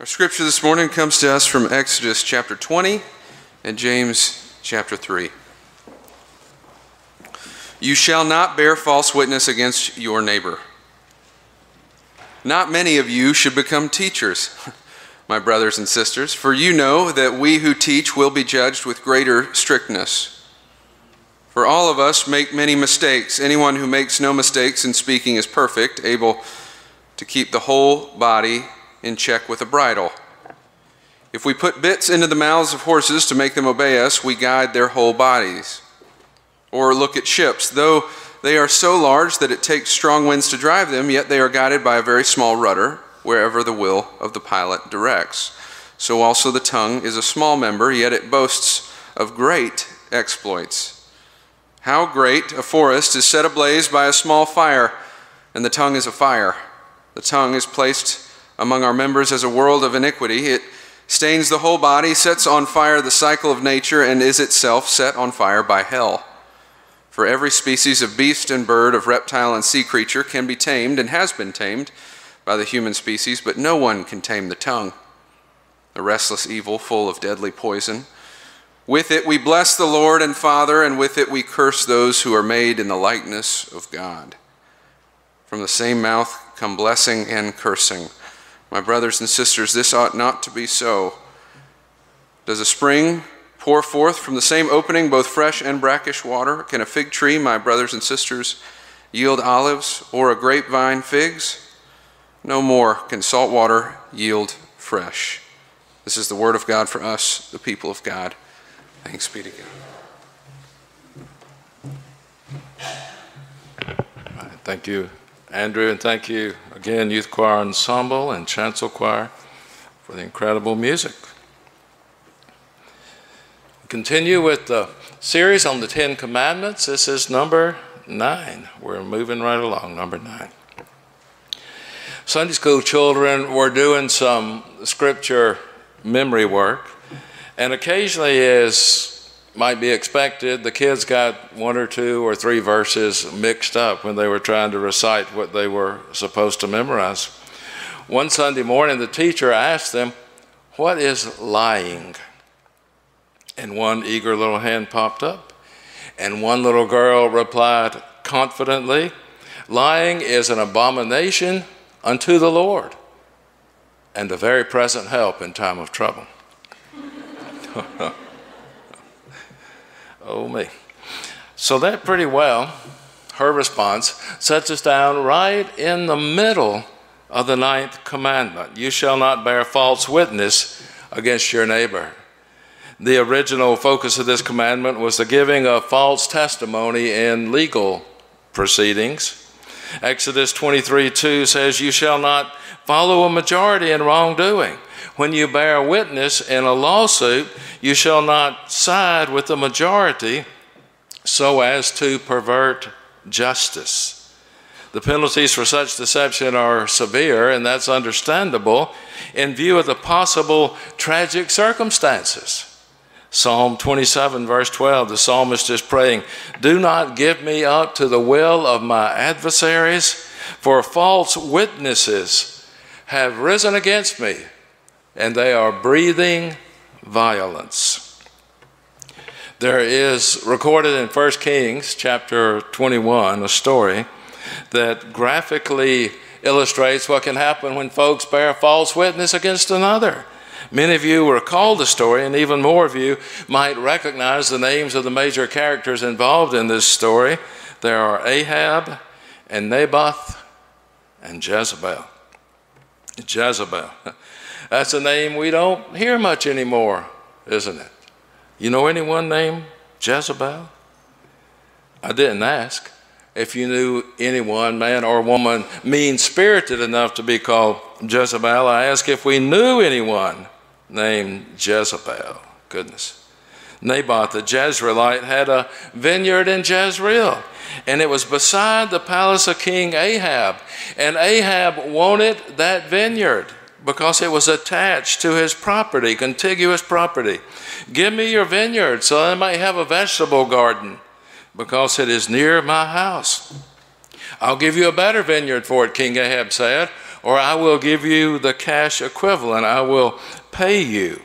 Our scripture this morning comes to us from Exodus chapter 20 and James chapter 3. You shall not bear false witness against your neighbor. Not many of you should become teachers, my brothers and sisters, for you know that we who teach will be judged with greater strictness. For all of us make many mistakes. Anyone who makes no mistakes in speaking is perfect, able to keep the whole body in check with a bridle. If we put bits into the mouths of horses to make them obey us, we guide their whole bodies. Or look at ships. Though they are so large that it takes strong winds to drive them, yet they are guided by a very small rudder wherever the will of the pilot directs. So also the tongue is a small member, yet it boasts of great exploits. How great a forest is set ablaze by a small fire, and the tongue is a fire. The tongue is placed among our members as a world of iniquity. It stains the whole body, sets on fire the cycle of nature, and is itself set on fire by hell. For every species of beast and bird, of reptile and sea creature can be tamed and has been tamed by the human species, but no one can tame the tongue, the restless evil full of deadly poison. With it we bless the Lord and Father, and with it we curse those who are made in the likeness of God. From the same mouth come blessing and cursing. My brothers and sisters, this ought not to be so. Does a spring pour forth from the same opening both fresh and brackish water? Can a fig tree, my brothers and sisters, yield olives, or a grapevine figs? No more can salt water yield fresh. This is the word of God for us, the people of God. Thanks be to God. Thank you, Andrew, and thank you again, Youth Choir Ensemble and Chancel Choir, for the incredible music continue with the series on the Ten Commandments. This is number nine. We're moving right along, number nine. Sunday school children were doing some scripture memory work, and occasionally, as might be expected, the kids got one or two or three verses mixed up when they were trying to recite what they were supposed to memorize. One Sunday morning, the teacher asked them, What is lying? And one eager little hand popped up, and one little girl replied confidently, Lying is an abomination unto the Lord, and a very present help in time of trouble. oh, me. So, that pretty well, her response, sets us down right in the middle of the ninth commandment You shall not bear false witness against your neighbor. The original focus of this commandment was the giving of false testimony in legal proceedings. Exodus 23 2 says, You shall not follow a majority in wrongdoing. When you bear witness in a lawsuit, you shall not side with the majority so as to pervert justice. The penalties for such deception are severe, and that's understandable in view of the possible tragic circumstances. Psalm 27, verse 12, the psalmist is praying, Do not give me up to the will of my adversaries, for false witnesses have risen against me, and they are breathing violence. There is recorded in 1 Kings chapter 21 a story that graphically illustrates what can happen when folks bear false witness against another. Many of you recall the story, and even more of you might recognize the names of the major characters involved in this story. There are Ahab and Naboth and Jezebel. Jezebel. That's a name we don't hear much anymore, isn't it? You know anyone named Jezebel? I didn't ask if you knew anyone, man or woman, mean spirited enough to be called Jezebel. I asked if we knew anyone named Jezebel. Goodness. Naboth the Jezreelite had a vineyard in Jezreel, and it was beside the palace of King Ahab. And Ahab wanted that vineyard because it was attached to his property, contiguous property. Give me your vineyard so I might have a vegetable garden because it is near my house. I'll give you a better vineyard for it, King Ahab said. or I will give you the cash equivalent. I will pay you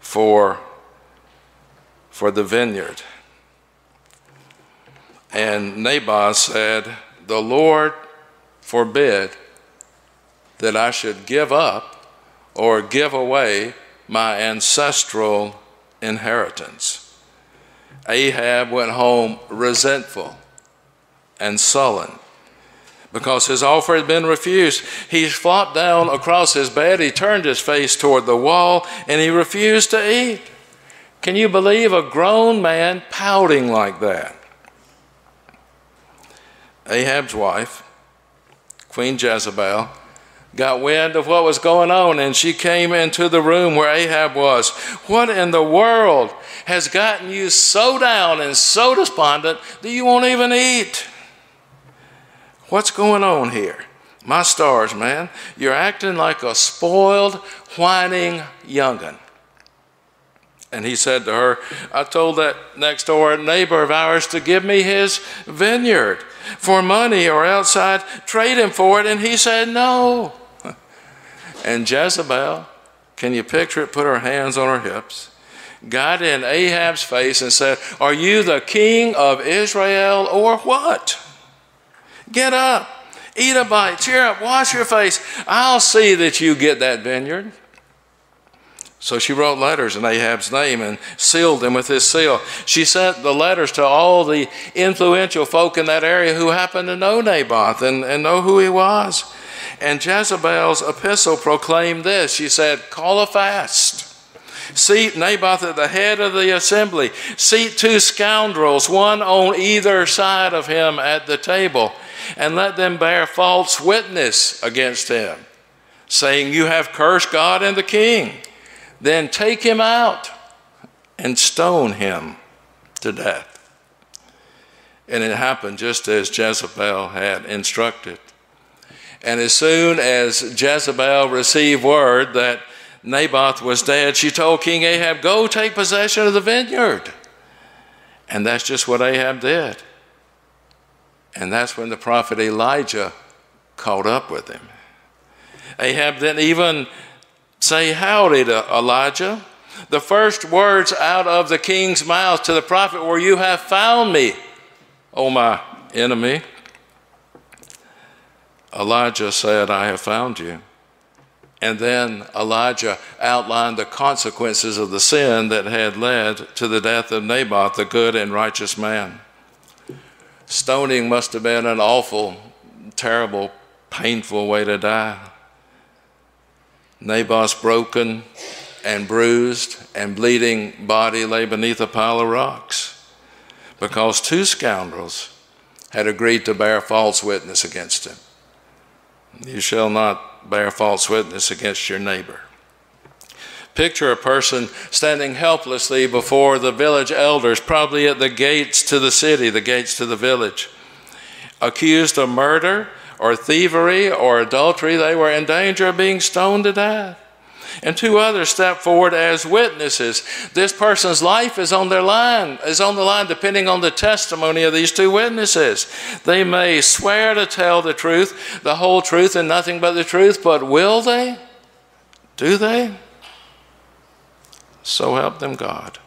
for, for the vineyard. And Naboth said, The Lord forbid that I should give up or give away my ancestral inheritance. Ahab went home resentful and sullen because his offer had been refused. He flopped down across his bed, he turned his face toward the wall, and he refused to eat. Can you believe a grown man pouting like that? Ahab's wife, Queen Jezebel, got wind of what was going on and she came into the room where Ahab was. What in the world has gotten you so down and so despondent that you won't even eat? What's going on here? My stars, man. You're acting like a spoiled, whining young'un. And he said to her, I told that next door neighbor of ours to give me his vineyard for money or outside trade him for it. And he said, No. And Jezebel, can you picture it? Put her hands on her hips, got in Ahab's face and said, Are you the king of Israel or what? Get up, eat a bite, cheer up, wash your face. I'll see that you get that vineyard. So she wrote letters in Ahab's name and sealed them with his seal. She sent the letters to all the influential folk in that area who happened to know Naboth and, and know who he was. And Jezebel's epistle proclaimed this She said, Call a fast. Seat Naboth at the head of the assembly. Seat two scoundrels, one on either side of him at the table, and let them bear false witness against him, saying, You have cursed God and the king. Then take him out and stone him to death. And it happened just as Jezebel had instructed. And as soon as Jezebel received word that Naboth was dead, she told King Ahab, Go take possession of the vineyard. And that's just what Ahab did. And that's when the prophet Elijah caught up with him. Ahab didn't even say howdy to uh, Elijah. The first words out of the king's mouth to the prophet were, You have found me, O my enemy. Elijah said, I have found you. And then Elijah outlined the consequences of the sin that had led to the death of Naboth, the good and righteous man. Stoning must have been an awful, terrible, painful way to die. Naboth's broken and bruised and bleeding body lay beneath a pile of rocks because two scoundrels had agreed to bear false witness against him. You shall not bear false witness against your neighbor. Picture a person standing helplessly before the village elders, probably at the gates to the city, the gates to the village, accused of murder or thievery or adultery, they were in danger of being stoned to death. And two others step forward as witnesses. This person's life is on their line, is on the line depending on the testimony of these two witnesses. They may swear to tell the truth, the whole truth, and nothing but the truth, but will they? Do they? So help them God.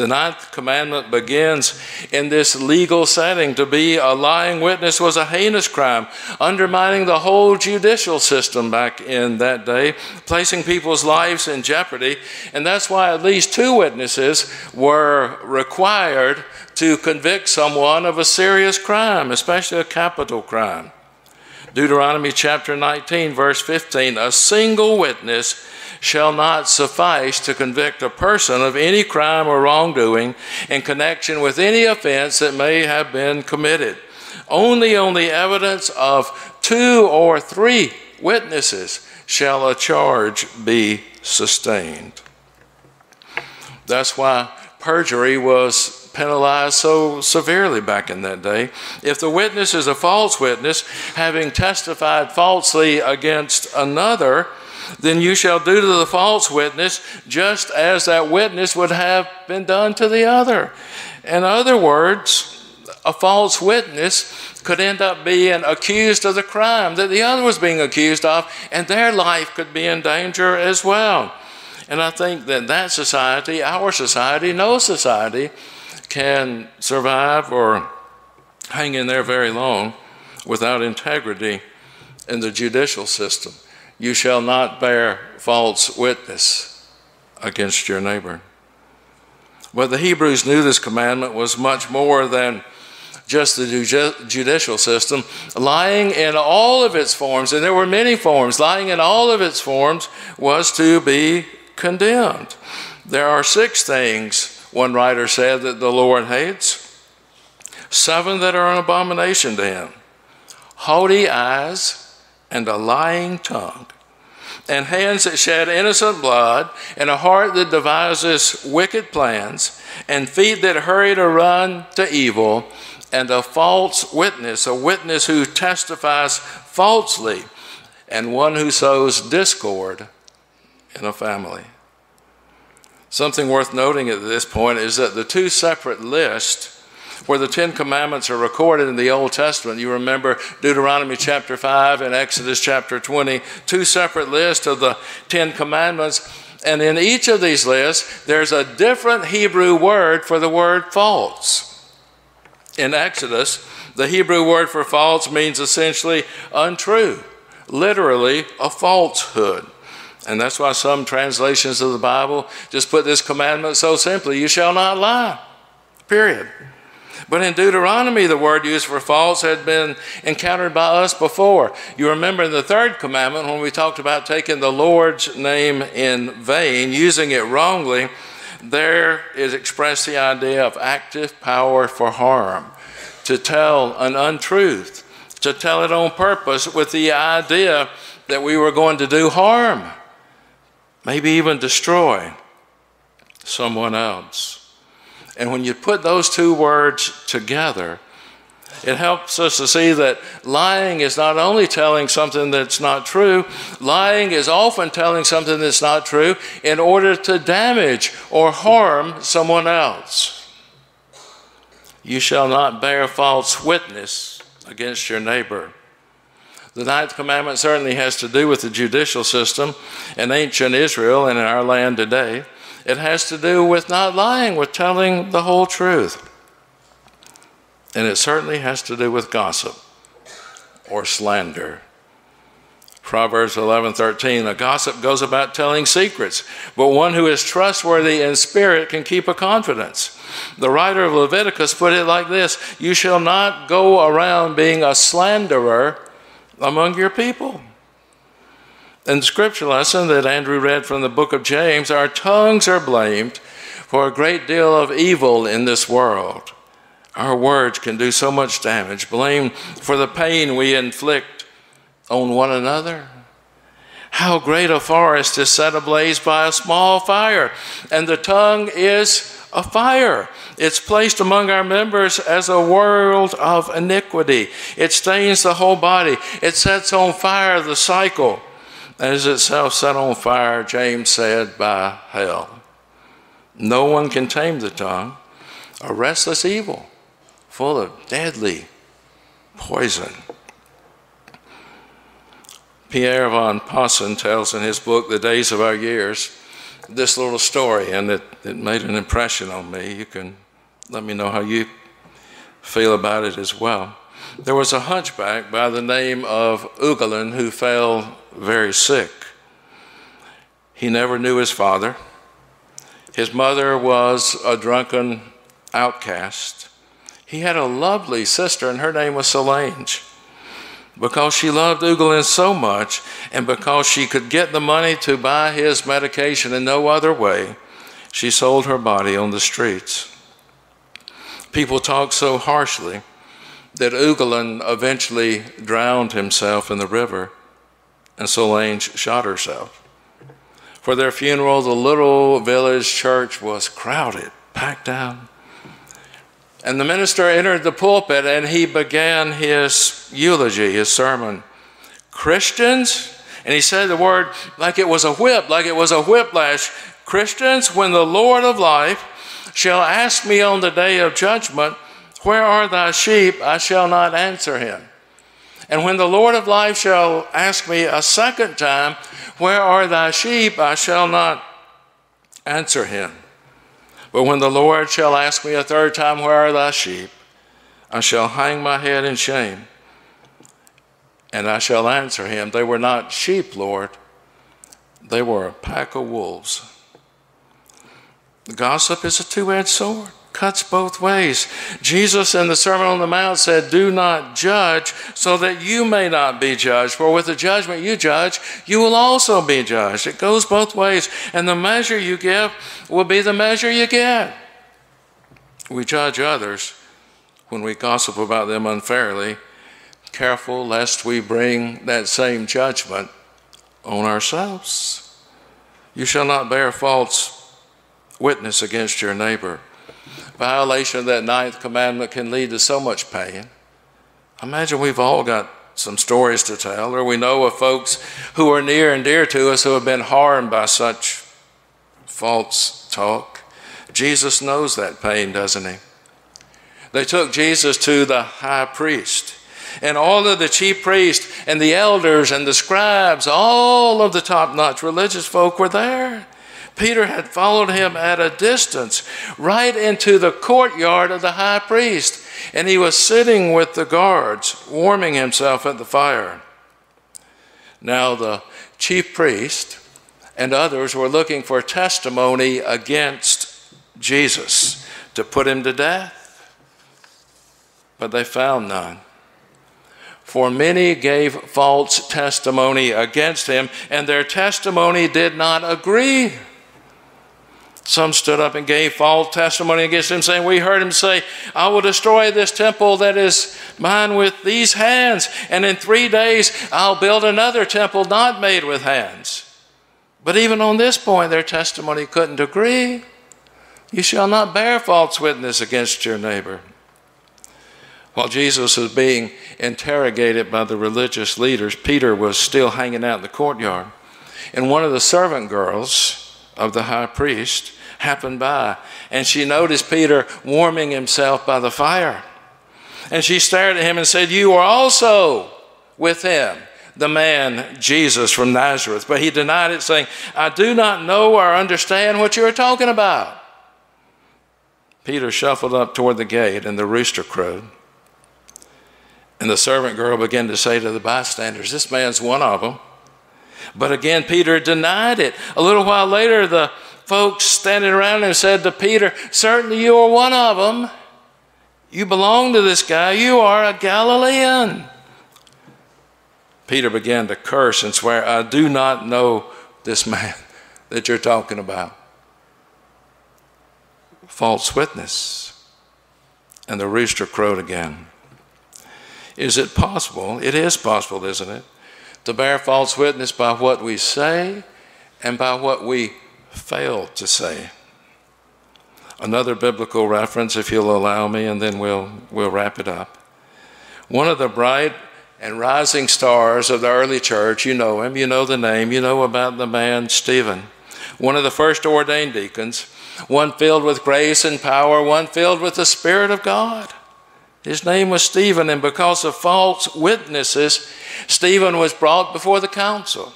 The ninth commandment begins in this legal setting. To be a lying witness was a heinous crime, undermining the whole judicial system back in that day, placing people's lives in jeopardy. And that's why at least two witnesses were required to convict someone of a serious crime, especially a capital crime. Deuteronomy chapter 19, verse 15 a single witness shall not suffice to convict a person of any crime or wrongdoing in connection with any offense that may have been committed. Only on the evidence of two or three witnesses shall a charge be sustained. That's why perjury was penalized so severely back in that day. If the witness is a false witness, having testified falsely against another, then you shall do to the false witness just as that witness would have been done to the other. In other words, a false witness could end up being accused of the crime that the other was being accused of, and their life could be in danger as well. And I think that that society, our society, no society, can survive or hang in there very long without integrity in the judicial system. You shall not bear false witness against your neighbor. But the Hebrews knew this commandment was much more than just the judicial system. Lying in all of its forms, and there were many forms, lying in all of its forms was to be condemned. There are six things, one writer said, that the Lord hates, seven that are an abomination to him haughty eyes and a lying tongue and hands that shed innocent blood, and a heart that devises wicked plans, and feet that hurry to run to evil, and a false witness, a witness who testifies falsely, and one who sows discord in a family. Something worth noting at this point is that the two separate lists where the Ten Commandments are recorded in the Old Testament. You remember Deuteronomy chapter 5 and Exodus chapter 20, two separate lists of the Ten Commandments. And in each of these lists, there's a different Hebrew word for the word false. In Exodus, the Hebrew word for false means essentially untrue, literally a falsehood. And that's why some translations of the Bible just put this commandment so simply you shall not lie. Period. But in Deuteronomy, the word used for false had been encountered by us before. You remember in the third commandment when we talked about taking the Lord's name in vain, using it wrongly, there is expressed the idea of active power for harm, to tell an untruth, to tell it on purpose with the idea that we were going to do harm, maybe even destroy someone else. And when you put those two words together, it helps us to see that lying is not only telling something that's not true, lying is often telling something that's not true in order to damage or harm someone else. You shall not bear false witness against your neighbor. The ninth commandment certainly has to do with the judicial system in ancient Israel and in our land today. It has to do with not lying, with telling the whole truth. And it certainly has to do with gossip or slander. Proverbs 11:13 A gossip goes about telling secrets, but one who is trustworthy in spirit can keep a confidence. The writer of Leviticus put it like this You shall not go around being a slanderer among your people. In the scripture lesson that Andrew read from the book of James, our tongues are blamed for a great deal of evil in this world. Our words can do so much damage, blamed for the pain we inflict on one another. How great a forest is set ablaze by a small fire, and the tongue is a fire. It's placed among our members as a world of iniquity. It stains the whole body, it sets on fire the cycle as itself set on fire, James said, by hell. No one can tame the tongue, a restless evil, full of deadly poison. Pierre von Paassen tells in his book, The Days of Our Years, this little story, and it, it made an impression on me. You can let me know how you feel about it as well. There was a hunchback by the name of Ugolin who fell very sick. He never knew his father. His mother was a drunken outcast. He had a lovely sister, and her name was Solange. Because she loved Ugolin so much, and because she could get the money to buy his medication in no other way, she sold her body on the streets. People talked so harshly that Ugolin eventually drowned himself in the river and Solange shot herself. For their funeral, the little village church was crowded, packed down. And the minister entered the pulpit and he began his eulogy, his sermon. Christians, and he said the word like it was a whip, like it was a whiplash. Christians, when the Lord of life shall ask me on the day of judgment, Where are thy sheep? I shall not answer him. And when the Lord of life shall ask me a second time, Where are thy sheep? I shall not answer him. But when the Lord shall ask me a third time, Where are thy sheep? I shall hang my head in shame. And I shall answer him, They were not sheep, Lord. They were a pack of wolves. Gossip is a two edged sword cuts both ways. Jesus in the Sermon on the Mount said, Do not judge so that you may not be judged. For with the judgment you judge, you will also be judged. It goes both ways. And the measure you give will be the measure you get. We judge others when we gossip about them unfairly, careful lest we bring that same judgment on ourselves. You shall not bear false witness against your neighbor violation of that ninth commandment can lead to so much pain. Imagine we've all got some stories to tell, or we know of folks who are near and dear to us who have been harmed by such false talk. Jesus knows that pain, doesn't he? They took Jesus to the high priest. And all of the chief priests and the elders and the scribes, all of the top notch religious folk were there. Peter had followed him at a distance right into the courtyard of the high priest, and he was sitting with the guards, warming himself at the fire. Now, the chief priest and others were looking for testimony against Jesus to put him to death, but they found none. For many gave false testimony against him, and their testimony did not agree some stood up and gave false testimony against him, saying, We heard him say, I will destroy this temple that is mine with these hands, and in three days I'll build another temple not made with hands. But even on this point, their testimony couldn't agree. You shall not bear false witness against your neighbor. While Jesus was being interrogated by the religious leaders, Peter was still hanging out in the courtyard. And one of the servant girls of the high priest happened by. And she noticed Peter warming himself by the fire. And she stared at him and said, You are also with him, the man Jesus from Nazareth. But he denied it, saying, I do not know or understand what you are talking about. Peter shuffled up toward the gate, and the rooster crowed. And the servant girl began to say to the bystanders, This man's one of them. But again, Peter denied it. A little while later, the folks standing around and said to Peter, Certainly you are one of them. You belong to this guy. You are a Galilean. Peter began to curse and swear, I do not know this man that you're talking about. False witness. And the rooster crowed again. Is it possible? It is possible, isn't it? To bear false witness by what we say and by what we fail to say. Another biblical reference, if you'll allow me, and then we'll, we'll wrap it up. One of the bright and rising stars of the early church, you know him, you know the name, you know about the man Stephen, one of the first ordained deacons, one filled with grace and power, one filled with the Spirit of God. His name was Stephen, and because of false witnesses, Stephen was brought before the council.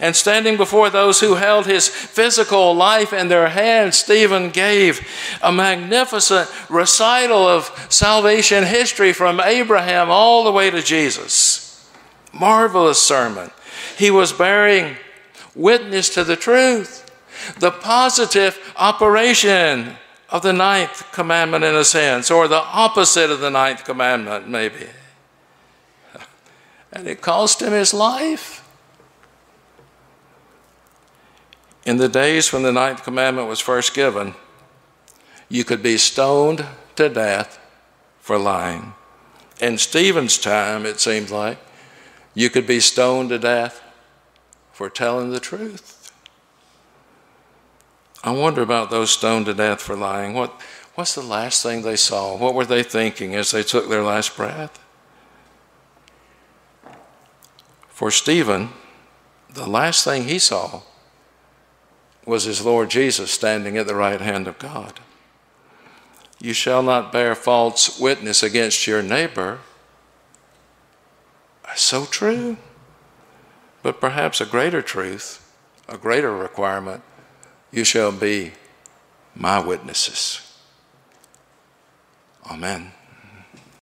And standing before those who held his physical life in their hands, Stephen gave a magnificent recital of salvation history from Abraham all the way to Jesus. Marvelous sermon. He was bearing witness to the truth, the positive operation of the ninth commandment, in a sense, or the opposite of the ninth commandment, maybe. And it cost him his life. In the days when the ninth commandment was first given, you could be stoned to death for lying. In Stephen's time, it seems like, you could be stoned to death for telling the truth. I wonder about those stoned to death for lying. What, what's the last thing they saw? What were they thinking as they took their last breath? For Stephen, the last thing he saw was his Lord Jesus standing at the right hand of God. you shall not bear false witness against your neighbor. So true. But perhaps a greater truth, a greater requirement, you shall be my witnesses. Amen.